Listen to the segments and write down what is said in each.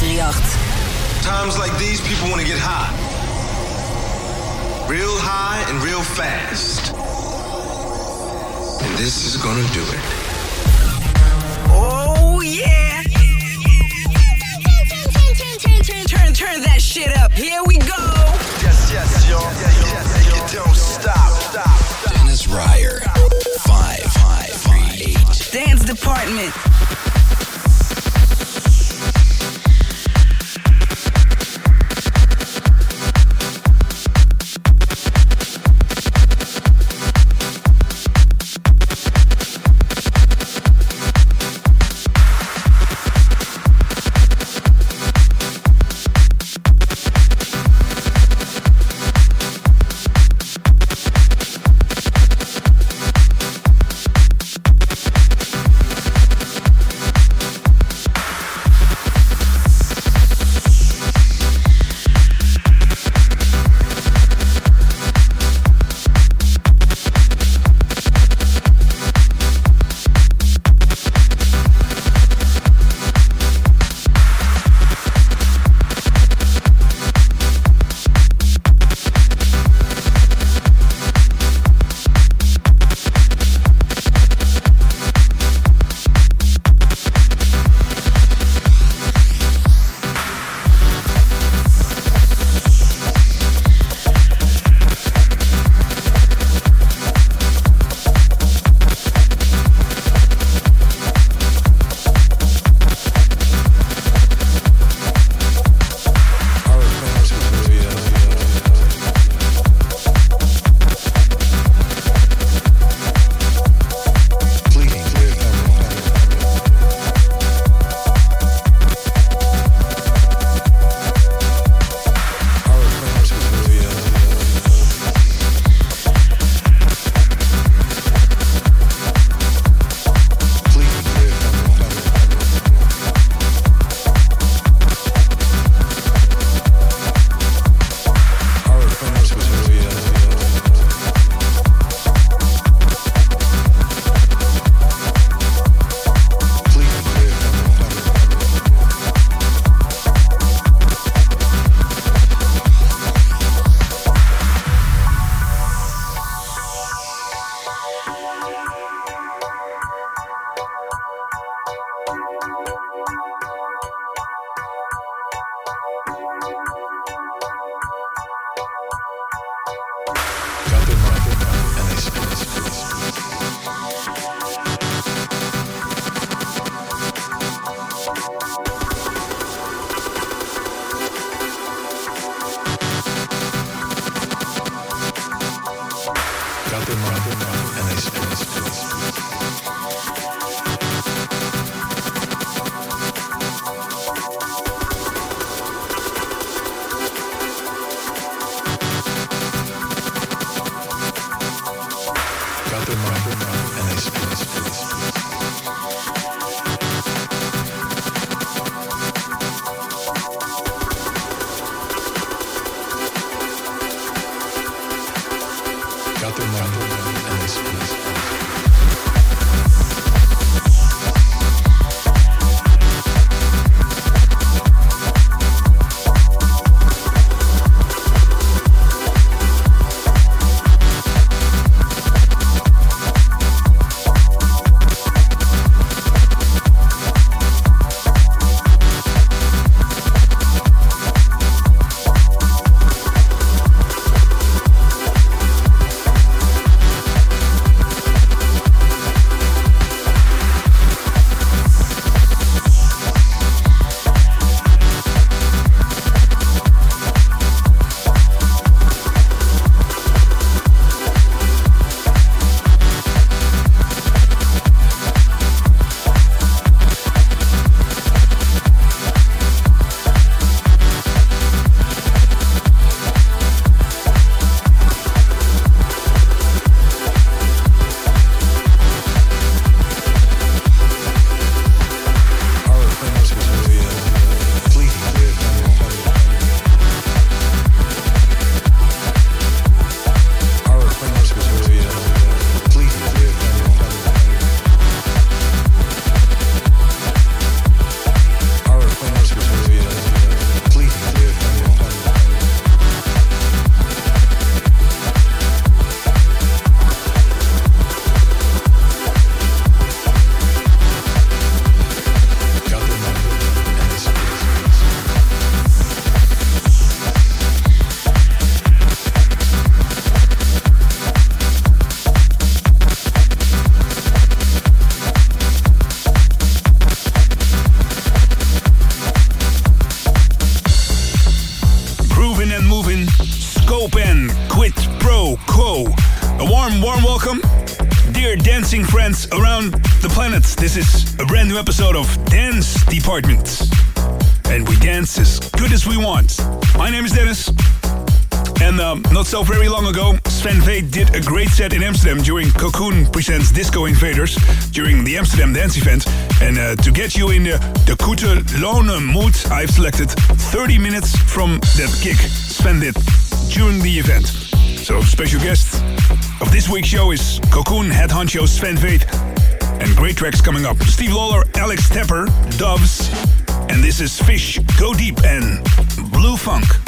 538. Times like these, people want to get high. Real high and real fast. And this is gonna do it. Oh yeah! Turn, turn, turn, turn, turn that shit up. Here we go. Yes, yes, y'all. Don't stop, stop. Dennis Ruyer. Five, five, three, eight. Dance department. This week's show is Cocoon head honcho Sven Vath. And great tracks coming up. Steve Lawler, Alex Tepper, Doves. And this is Fish, Go Deep and Blue Funk.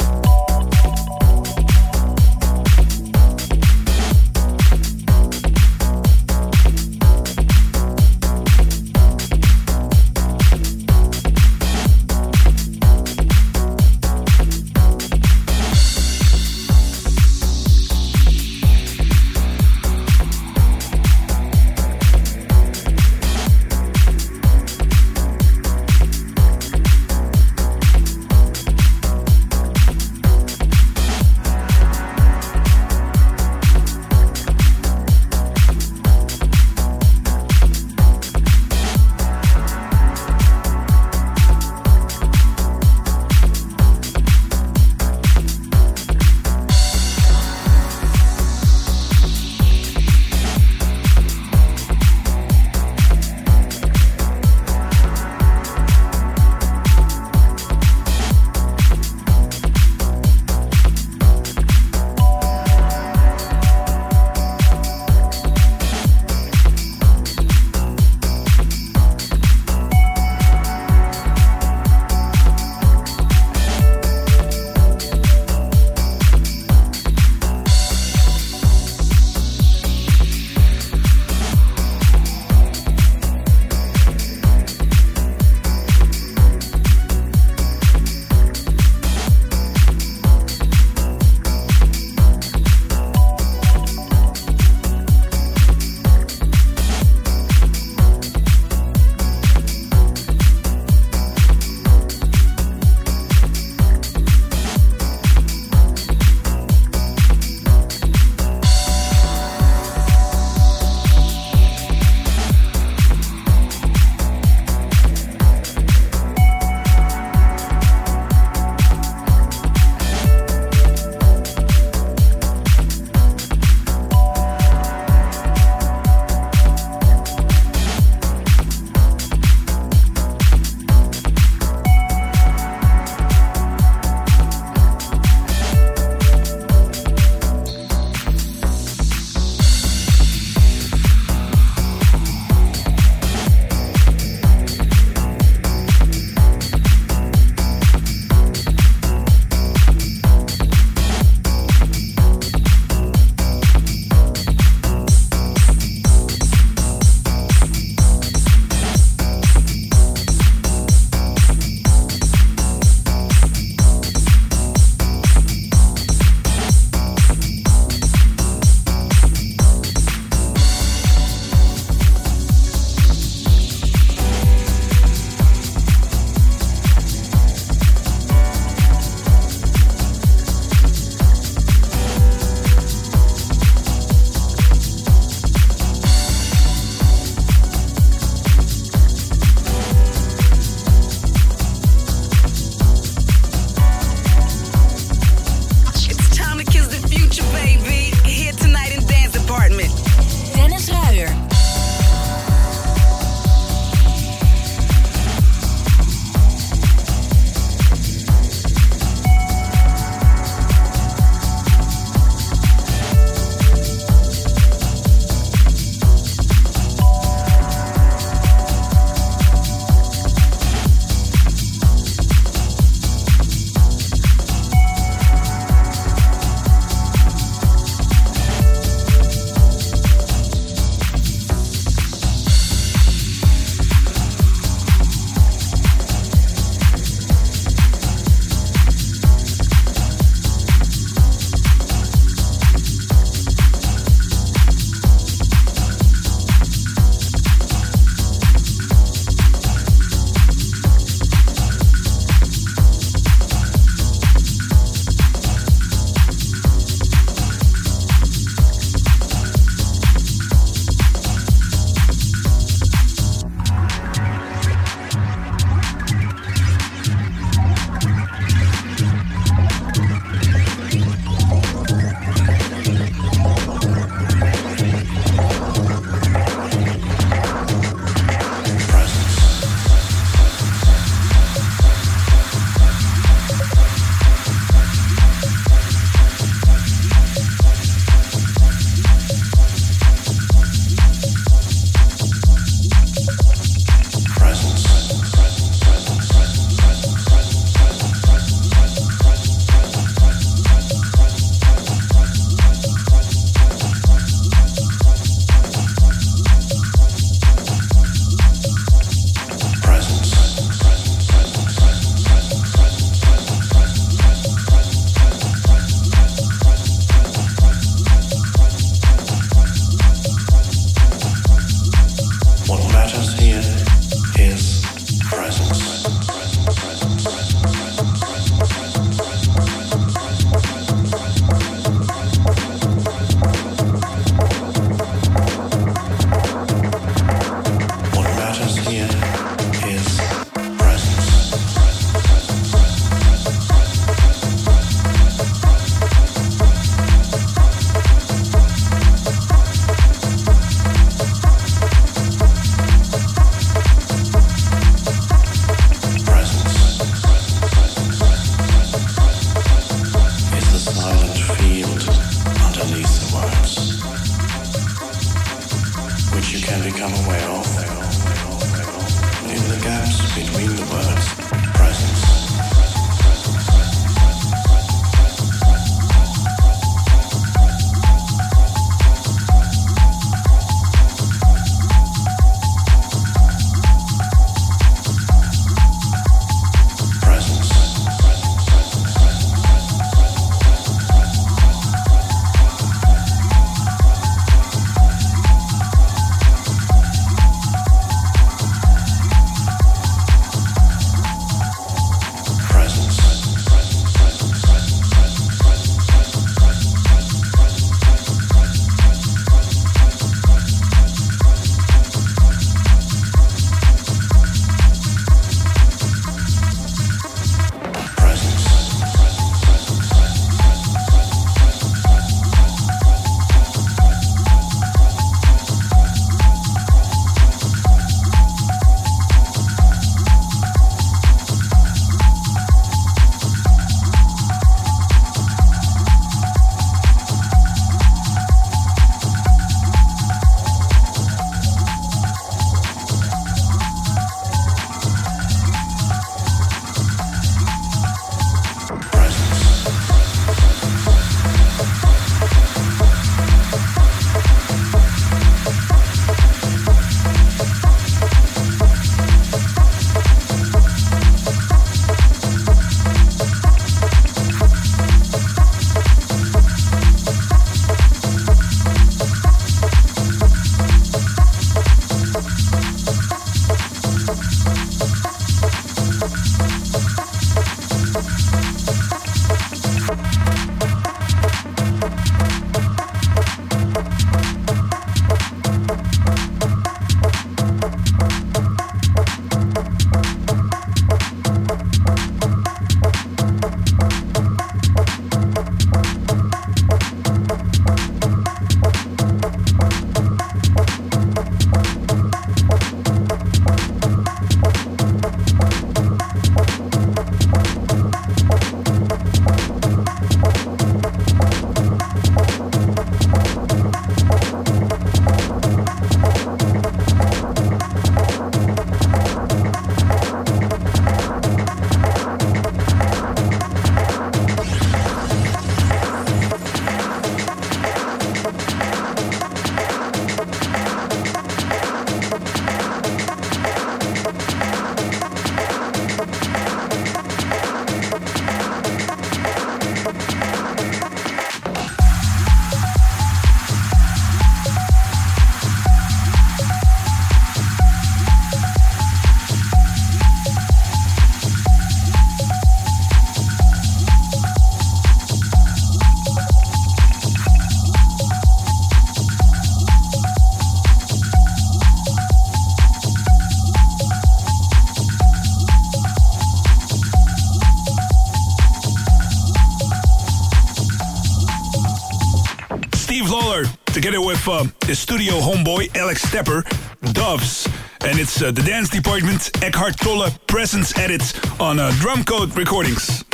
Together with uh, the studio homeboy Alex Stepper, Doves. And it's uh, the dance department, Eckhart Tolle Presence Edits on uh, Drumcode Recordings.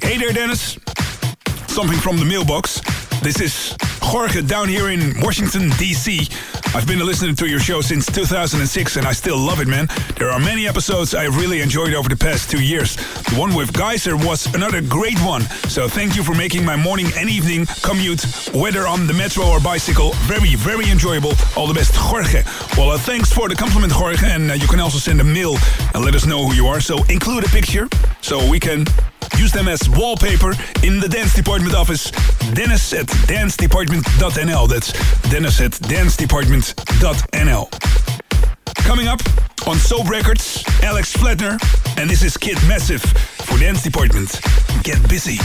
Hey there, Dennis. Something from the mailbox. This is Jorge down here in Washington, D.C. I've been listening to your show since 2006 and I still love it, man. There are many episodes I really enjoyed over the past two years. The one with Geyser was another great one. So thank you for making my morning and evening commute, whether on the metro or bicycle, very, very enjoyable. All the best, Jorge. Well, uh, thanks for the compliment, Jorge. And uh, you can also send a mail and let us know who you are. So include a picture so we can Use them as wallpaper in the dance department office. Dennis at dancedepartment.nl. That's Dennis at dancedepartment.nl. Coming up on Soap Records, Alex Flatner, and this is Kid Massive for Dance Department. Get busy.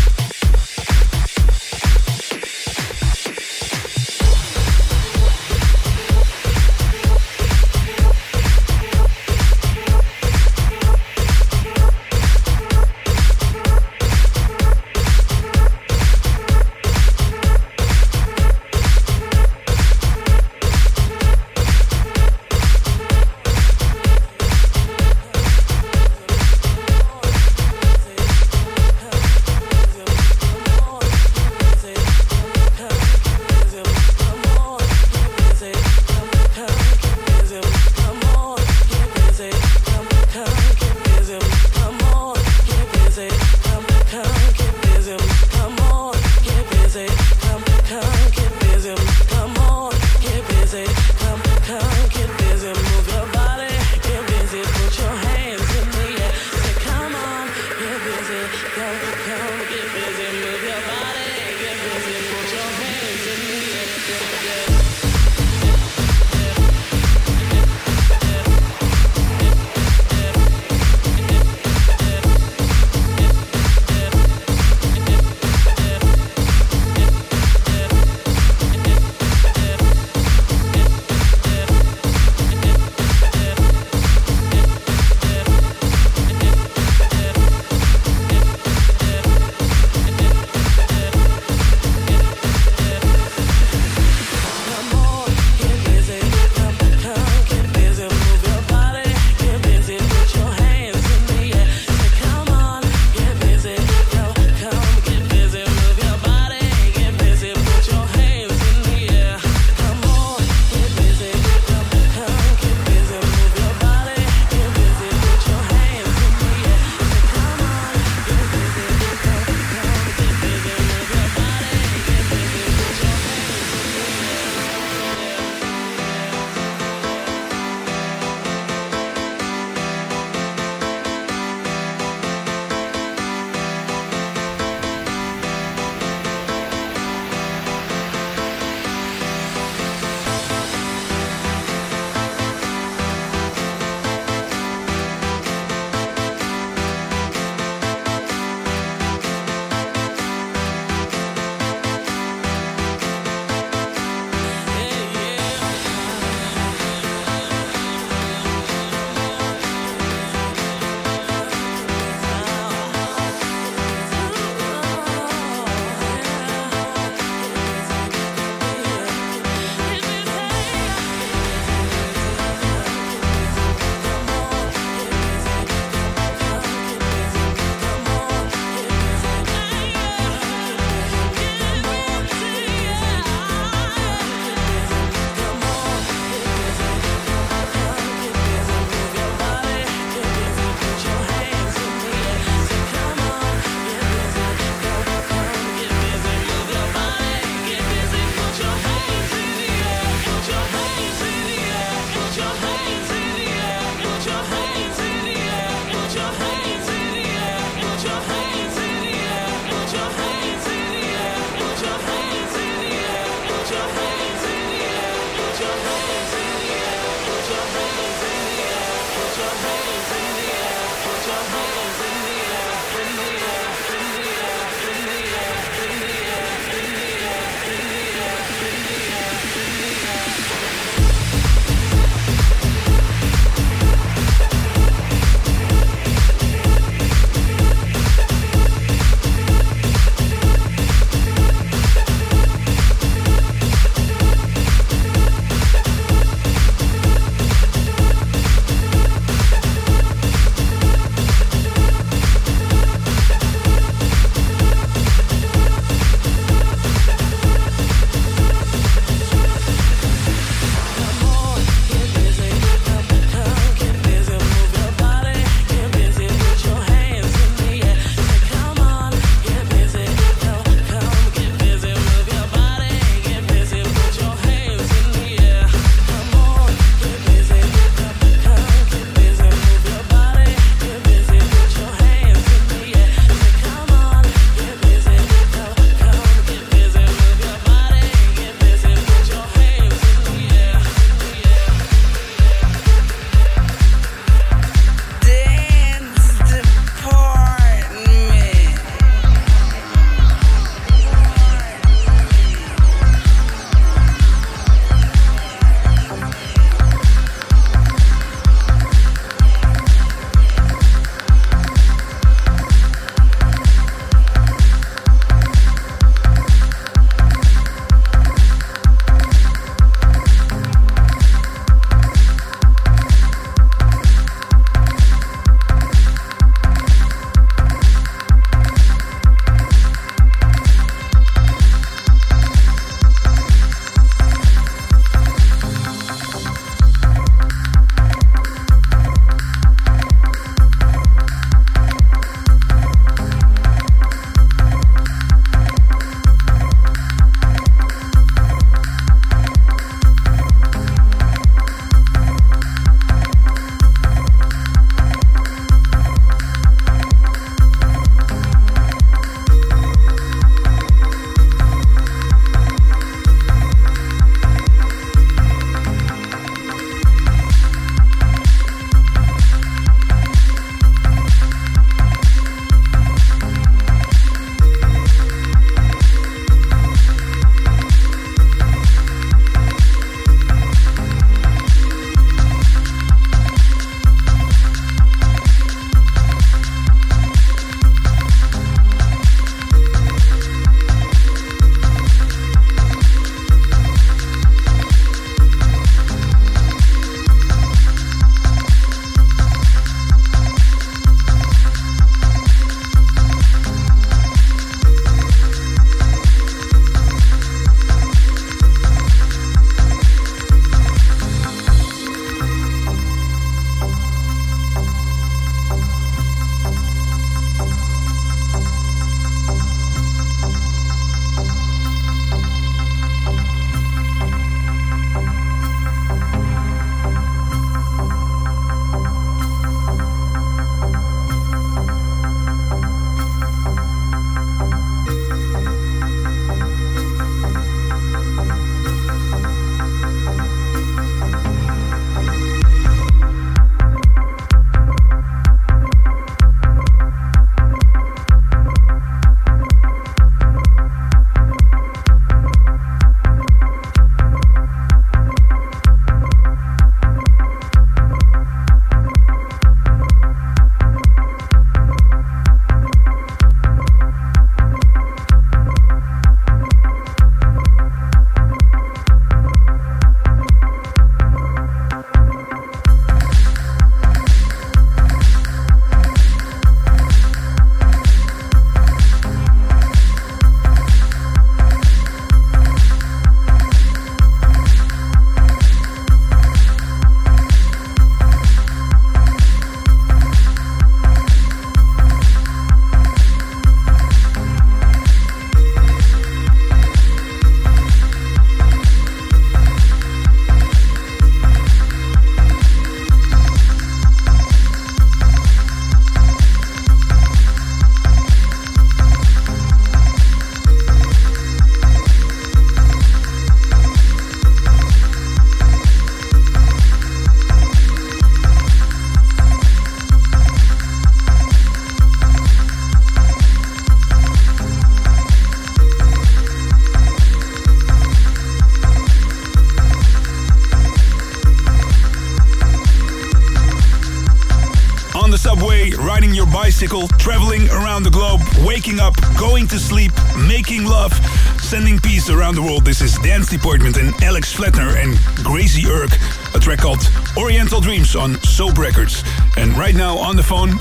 Bicycle, traveling around the globe, waking up, going to sleep, making love, sending peace around the world. This is Dance Department and Alex Flatner and Gracie Erk, a track called Oriental Dreams on Soap Records. And right now on the phone,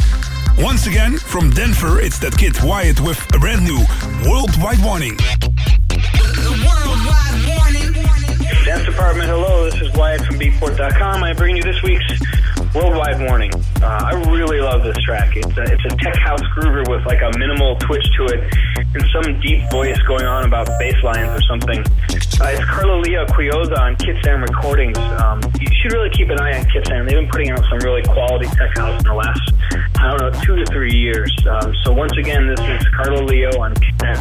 once again from Denver, it's that kid Wyatt with a brand new worldwide warning. Worldwide warning. Dance Department, hello, this is Wyatt from Beatport.com. I bring you this week's Worldwide Warning. Uh, I really love this track. It's a, it's a tech house groover with like a minimal twitch to it and some deep voice going on about bass lines or something. Uh, it's Carlo Leo Quioza on Kit Sam Recordings. Um, you should really keep an eye on Kit Sam. They've been putting out some really quality tech house in the last, I don't know, two to three years. Um, so once again, this is Carlo Leo on Kit Sam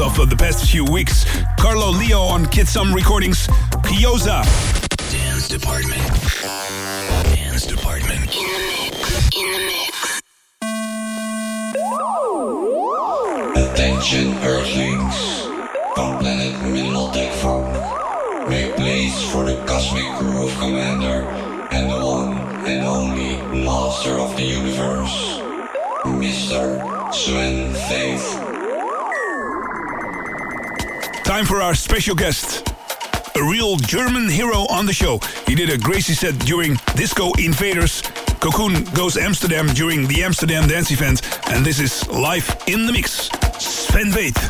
Recordings. of the past few weeks. Carlo Leo on Kidsum Recordings, Kyoza. Dance Department. Dance Department. In the mix. In the mix. Attention Earthlings from planet Minimal Tech Funk. Make place for the Cosmic Groove Commander and the one and only Master of the Universe, Mr. Sven Vath. Time for our special guest. A real German hero on the show. He did a Gracie set during Disco Invaders. Cocoon goes Amsterdam during the Amsterdam Dance event. And this is live in the mix. Sven Väth.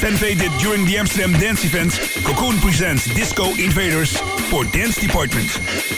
V did during the Amsterdam Dance event, Cocoon presents Disco Invaders for Dance Department.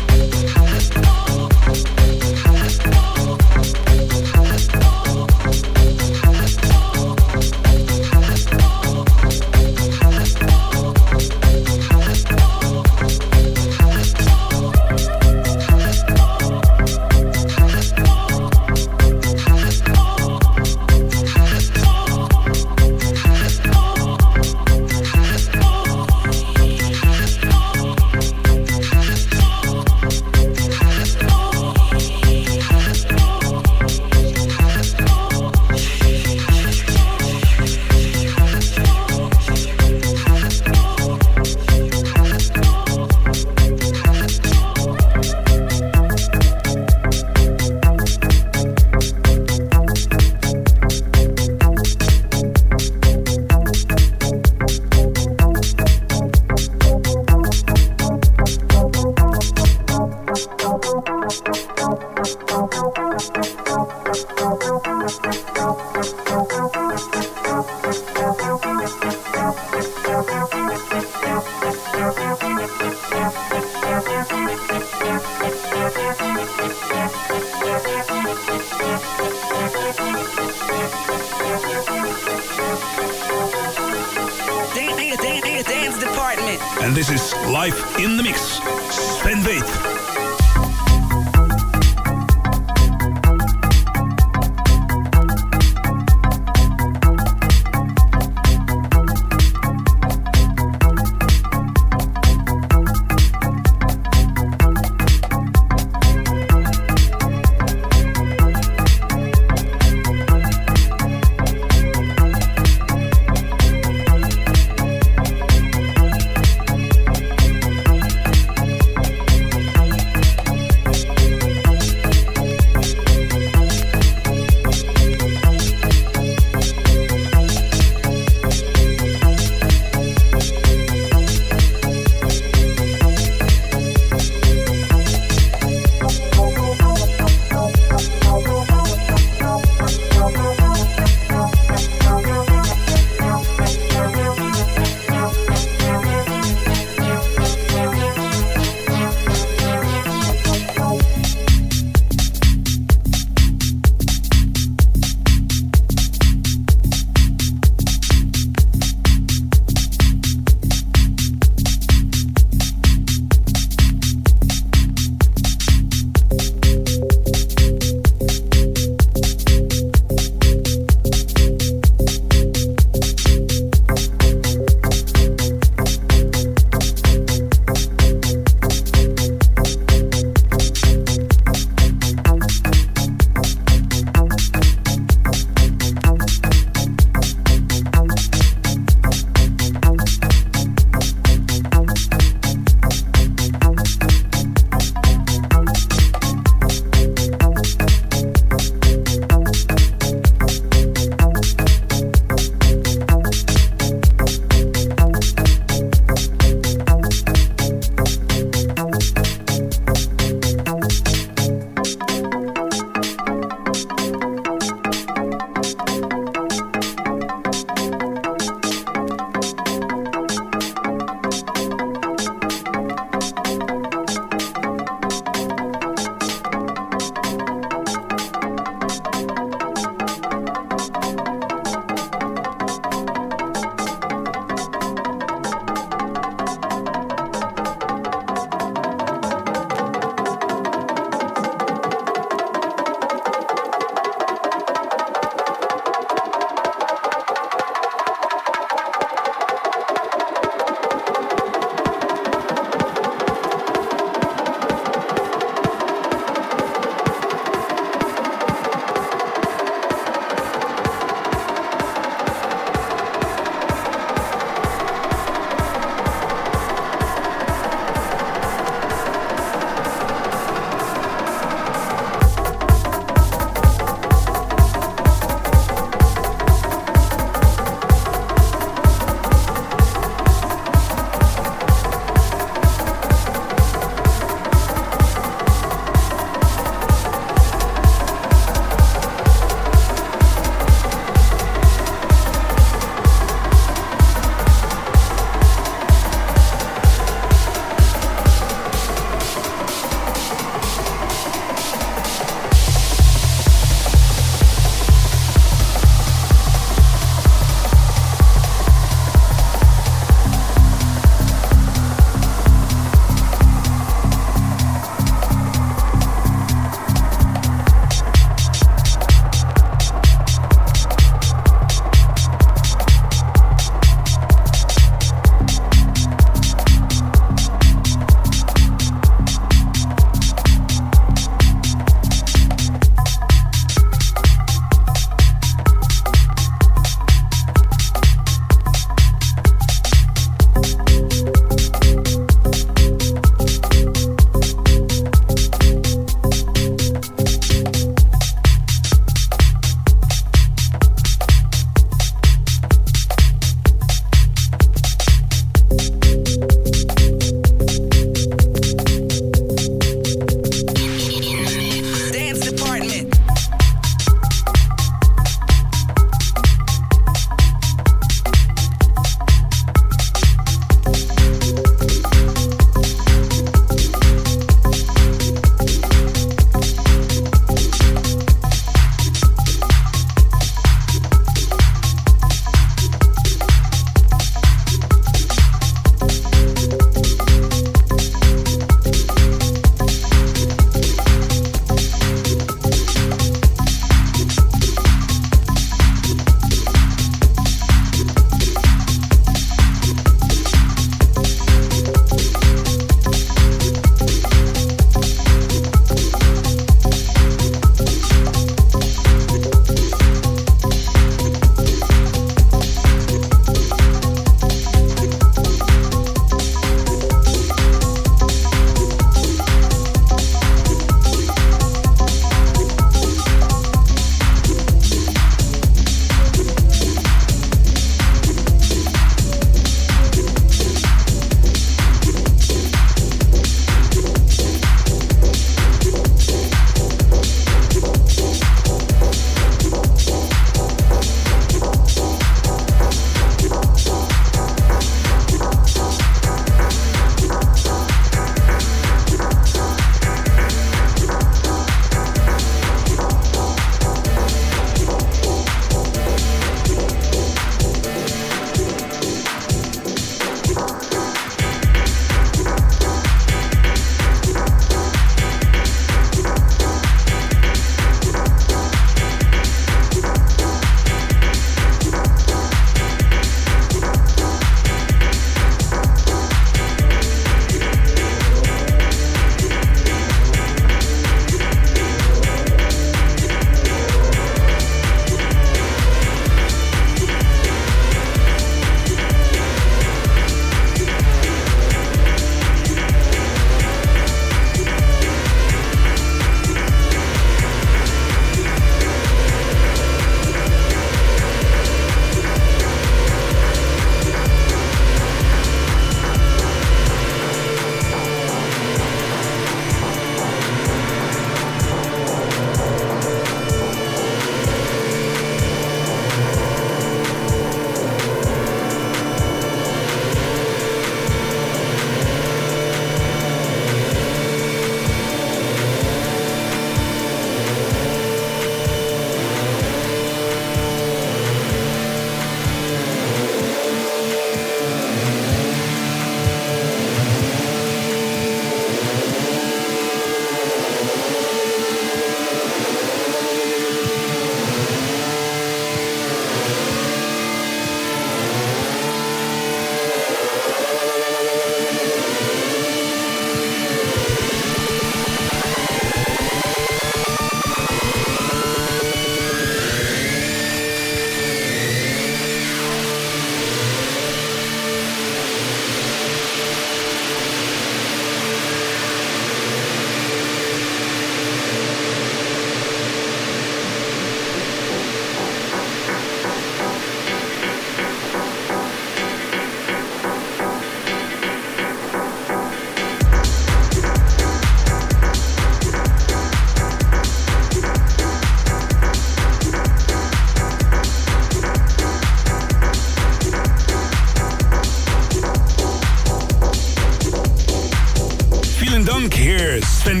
Here's Sven.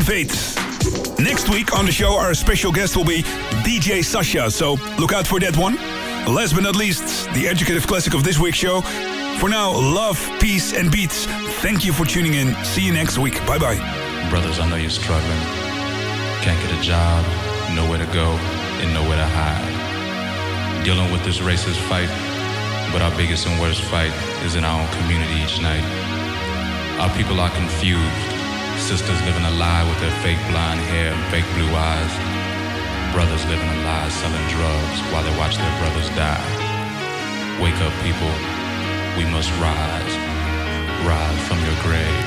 Next week on the show, our special guest will be DJ Sasha, so look out for that one. Last but not least, the educative classic of this week's show. For now, love, peace, and beats. Thank you for tuning in. See you next week. Bye bye. Brothers, I know you're struggling. Can't get a job, nowhere to go, and nowhere to hide. Dealing with this racist fight, but our biggest and worst fight is in our own community each night. Our people are confused. Sisters living a lie with their fake blonde hair and fake blue eyes. Brothers living a lie selling drugs while they watch their brothers die. Wake up, people. We must rise. Rise from your grave.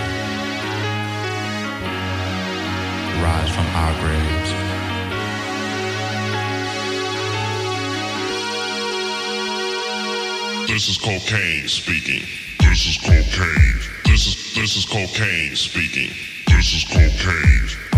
Rise from our graves. This is cocaine speaking. This is cocaine. This is this is cocaine speaking. This is cocaine.